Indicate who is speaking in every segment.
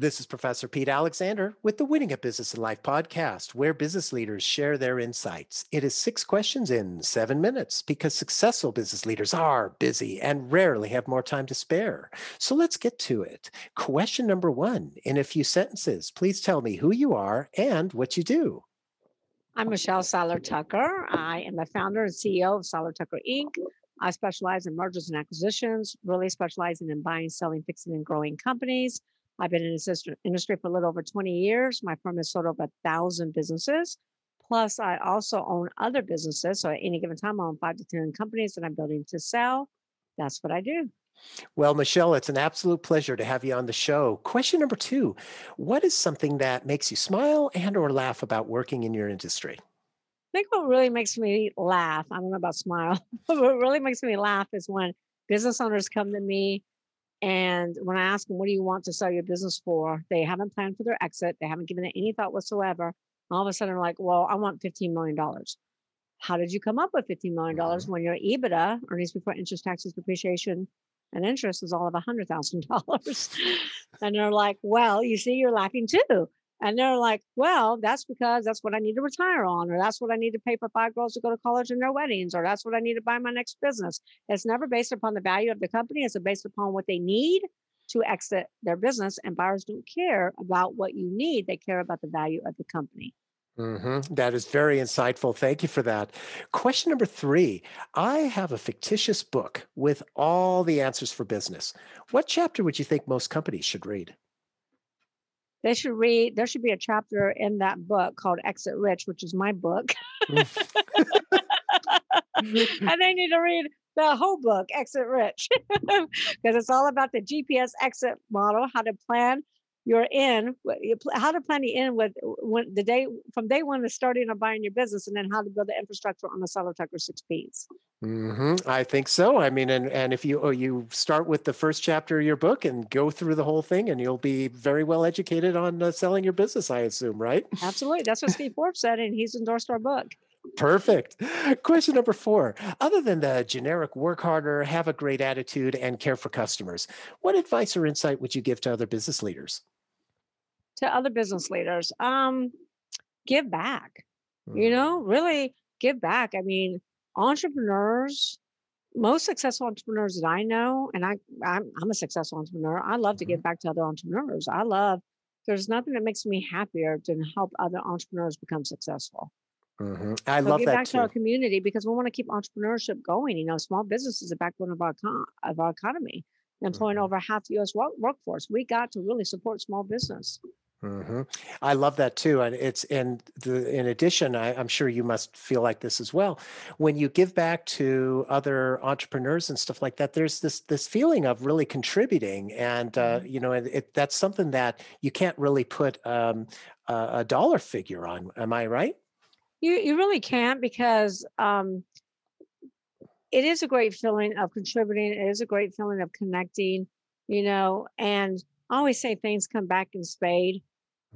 Speaker 1: This is Professor Pete Alexander with the Winning at Business and Life podcast, where business leaders share their insights. It is six questions in seven minutes because successful business leaders are busy and rarely have more time to spare. So let's get to it. Question number one in a few sentences, please tell me who you are and what you do.
Speaker 2: I'm Michelle Seiler Tucker. I am the founder and CEO of Seiler Tucker Inc. I specialize in mergers and acquisitions, really specializing in buying, selling, fixing, and growing companies. I've been in this industry for a little over 20 years. My firm has sold over a thousand businesses. Plus, I also own other businesses. So at any given time, I own five to 10 companies that I'm building to sell. That's what I do.
Speaker 1: Well, Michelle, it's an absolute pleasure to have you on the show. Question number two What is something that makes you smile and or laugh about working in your industry?
Speaker 2: I think what really makes me laugh, I don't know about smile, but what really makes me laugh is when business owners come to me and when I ask them, what do you want to sell your business for? They haven't planned for their exit. They haven't given it any thought whatsoever. All of a sudden, they're like, well, I want $15 million. How did you come up with $15 million mm-hmm. when your EBITDA, earnings before interest, taxes, depreciation, and interest is all of $100,000? and they're like, well, you see, you're laughing too. And they're like, well, that's because that's what I need to retire on, or that's what I need to pay for five girls to go to college and their weddings, or that's what I need to buy my next business. It's never based upon the value of the company, it's based upon what they need to exit their business. And buyers don't care about what you need, they care about the value of the company.
Speaker 1: Mm-hmm. That is very insightful. Thank you for that. Question number three I have a fictitious book with all the answers for business. What chapter would you think most companies should read?
Speaker 2: They should read there should be a chapter in that book called exit rich which is my book. And they need to read the whole book exit rich because it's all about the gps exit model how to plan you're in how to plan the in with when the day from day one of starting or buying your business and then how to build the infrastructure on the Seiler Tucker six P's.
Speaker 1: Mm-hmm. I think so. I mean, and and if you oh, you start with the first chapter of your book and go through the whole thing, and you'll be very well educated on uh, selling your business. I assume, right?
Speaker 2: Absolutely. That's what Steve Forbes said, and he's endorsed our book.
Speaker 1: Perfect. Question number four. Other than the generic work harder, have a great attitude, and care for customers, what advice or insight would you give to other business leaders?
Speaker 2: To other business leaders um give back you mm. know really give back i mean entrepreneurs most successful entrepreneurs that i know and i i'm, I'm a successful entrepreneur i love to give mm-hmm. back to other entrepreneurs i love there's nothing that makes me happier than help other entrepreneurs become successful
Speaker 1: Mm-hmm. I so love
Speaker 2: give
Speaker 1: that
Speaker 2: back
Speaker 1: too.
Speaker 2: to our community because we want to keep entrepreneurship going. You know, small business is the backbone of our of our economy, employing mm-hmm. over half the U.S. workforce. We got to really support small business.
Speaker 1: Mm-hmm. I love that too, and it's and the, in addition, I, am sure you must feel like this as well. When you give back to other entrepreneurs and stuff like that, there's this this feeling of really contributing, and uh, mm-hmm. you know, it, it, that's something that you can't really put um, a, a, dollar figure on. Am I right?
Speaker 2: You you really can't because um, it is a great feeling of contributing. It is a great feeling of connecting. You know, and I always say things come back in spade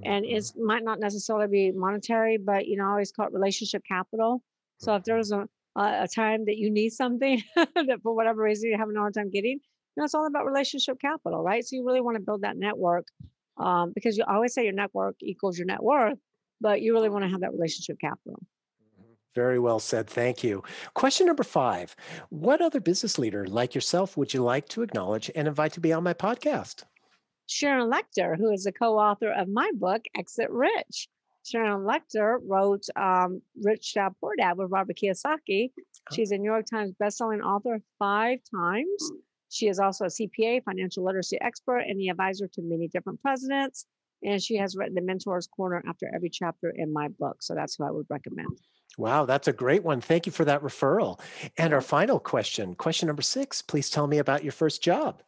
Speaker 2: and mm-hmm. it might not necessarily be monetary, but you know, I always call it relationship capital. So if there's a a time that you need something that for whatever reason you're having a hard time getting, you know, it's all about relationship capital, right? So you really want to build that network um, because you always say your network equals your net worth, but you really want to have that relationship capital.
Speaker 1: Mm-hmm. Very well said. Thank you. Question number five What other business leader like yourself would you like to acknowledge and invite to be on my podcast?
Speaker 2: Sharon Lechter, who is the co author of my book, Exit Rich. Sharon Lechter wrote um, Rich Dad Poor Dad with Robert Kiyosaki. She's a New York Times bestselling author five times. She is also a CPA, financial literacy expert, and the advisor to many different presidents. And she has written the Mentor's Corner after every chapter in my book. So that's who I would recommend.
Speaker 1: Wow, that's a great one. Thank you for that referral. And our final question, question number six, please tell me about your first job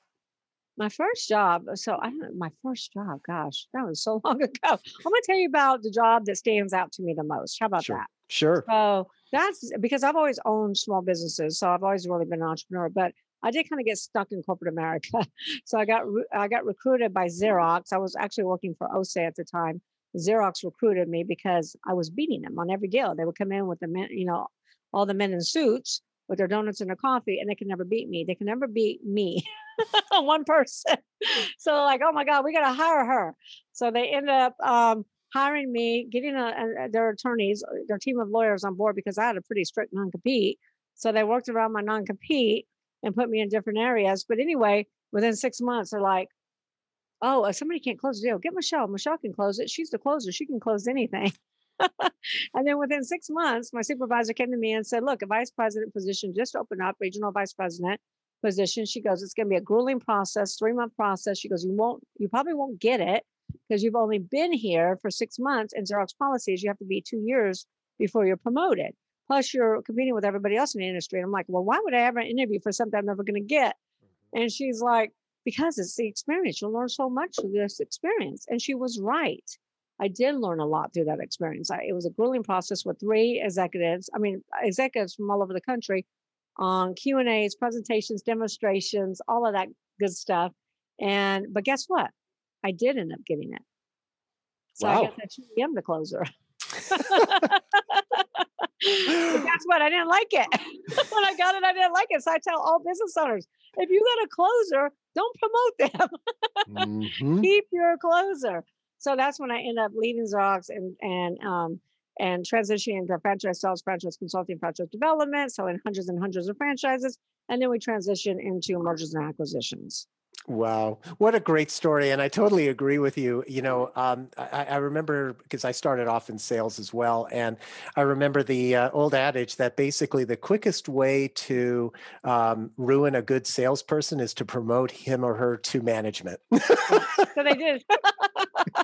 Speaker 2: my first job uh, so i don't my first job gosh that was so long ago. I'm going to tell you about the job that stands out to me the most. How about
Speaker 1: sure.
Speaker 2: that?
Speaker 1: sure.
Speaker 2: So that's because i've always owned small businesses so i've always really been an entrepreneur but i did kind of get stuck in corporate america. So i got i got recruited by xerox. I was actually working for Océ at the time. Xerox recruited me because i was beating them on every deal. They would come in with the men you know all the men in suits with their donuts and their coffee, and they can never beat me. They can never beat me, one person. so like, oh my God, we got to hire her. So they end up um, hiring me, getting a, a, their attorneys, uh, their team of lawyers on board because I had a pretty strict non compete. So they worked around my non compete and put me in different areas. But anyway, within six months, they're like, oh, somebody can't close the deal, get Michelle. Michelle can close it. She's the closer. She can close anything. And then within six months, my supervisor came to me and said, look, a vice president position just opened up, regional vice president position. She goes, it's going to be a grueling process, three month process. She goes, you won't, you probably won't get it because you've only been here for six months. And Xerox policy is you have to be two years before you're promoted. Plus, you're competing with everybody else in the industry. And I'm like, well, why would I ever interview for something I'm never going to get? Mm-hmm. And she's like, because it's the experience. You'll learn so much through this experience. And she was right. I did learn a lot through that experience. I, it was a grueling process with three executives. I mean, executives from all over the country on Q and A's, presentations, demonstrations, all of that good stuff. And but guess what? I did end up getting it. So wow. I guess I truly am the closer. guess what? I didn't like it. when I got it, I didn't like it. So I tell all business owners, if you got a closer, don't promote them. mm-hmm. Keep your closer. So that's when I end up leaving Xerox and and um and transitioning into franchise sales, franchise consulting, franchise development, selling hundreds and hundreds of franchises, and then we transition into mergers and acquisitions.
Speaker 1: Wow, what a great story! And I totally agree with you. You know, um, I, I, remember because I started off in sales as well, and I remember the uh, old adage that basically the quickest way to um, ruin a good salesperson is to promote him or her to management.
Speaker 2: so they did,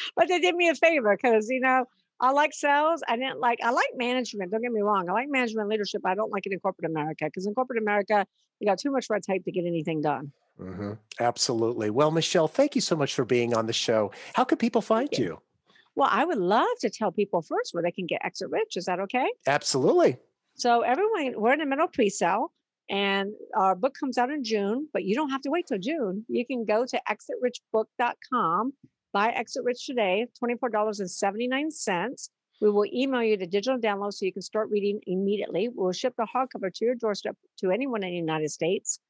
Speaker 2: but they did me a favor because you know I like sales. I didn't like, I like management. Don't get me wrong. I like management leadership. I don't like it in corporate America because in corporate America, you got too much red tape to get anything done.
Speaker 1: Mm-hmm. Absolutely. Well, Michelle, thank you so much for being on the show. How can people find you. you?
Speaker 2: Well, I would love to tell people first where they can get Exit Rich. Is that okay?
Speaker 1: Absolutely.
Speaker 2: So, everyone, we're in the middle pre sale and our book comes out in June, but you don't have to wait till June. You can go to exitrichbook.com, buy Exit Rich today, $24.79. We will email you the digital download so you can start reading immediately. We'll ship the hardcover to your doorstep to anyone in the United States.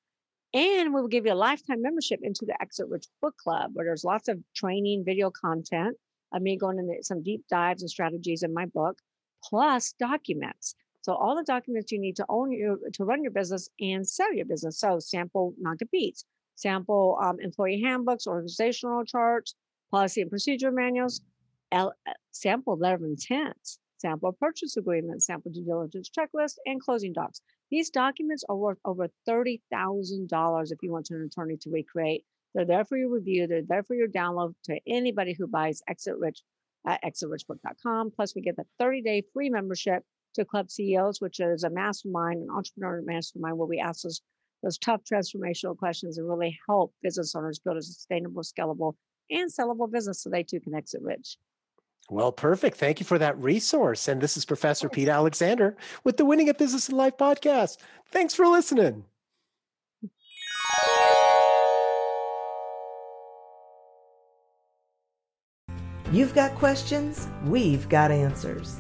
Speaker 2: And we will give you a lifetime membership into the Exit Rich Book Club, where there's lots of training, video content of me going into some deep dives and strategies in my book, plus documents. So all the documents you need to own your to run your business and sell your business. So sample non-competes, sample um, employee handbooks, organizational charts, policy and procedure manuals, L- uh, sample letter of intent, sample purchase agreement, sample due diligence checklist, and closing docs. These documents are worth over $30,000 if you want an attorney to recreate. They're there for your review. They're there for your download to anybody who buys Exit Rich at exitrichbook.com. Plus, we get the 30 day free membership to Club CEOs, which is a mastermind, an entrepreneur mastermind where we ask those, those tough transformational questions and really help business owners build a sustainable, scalable, and sellable business so they too can exit rich.
Speaker 1: Well, perfect. Thank you for that resource. And this is Professor Pete Alexander with the Winning at Business and Life podcast. Thanks for listening.
Speaker 3: You've got questions, we've got answers.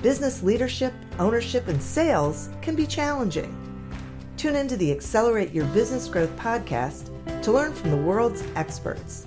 Speaker 3: Business leadership, ownership, and sales can be challenging. Tune into the Accelerate Your Business Growth podcast to learn from the world's experts.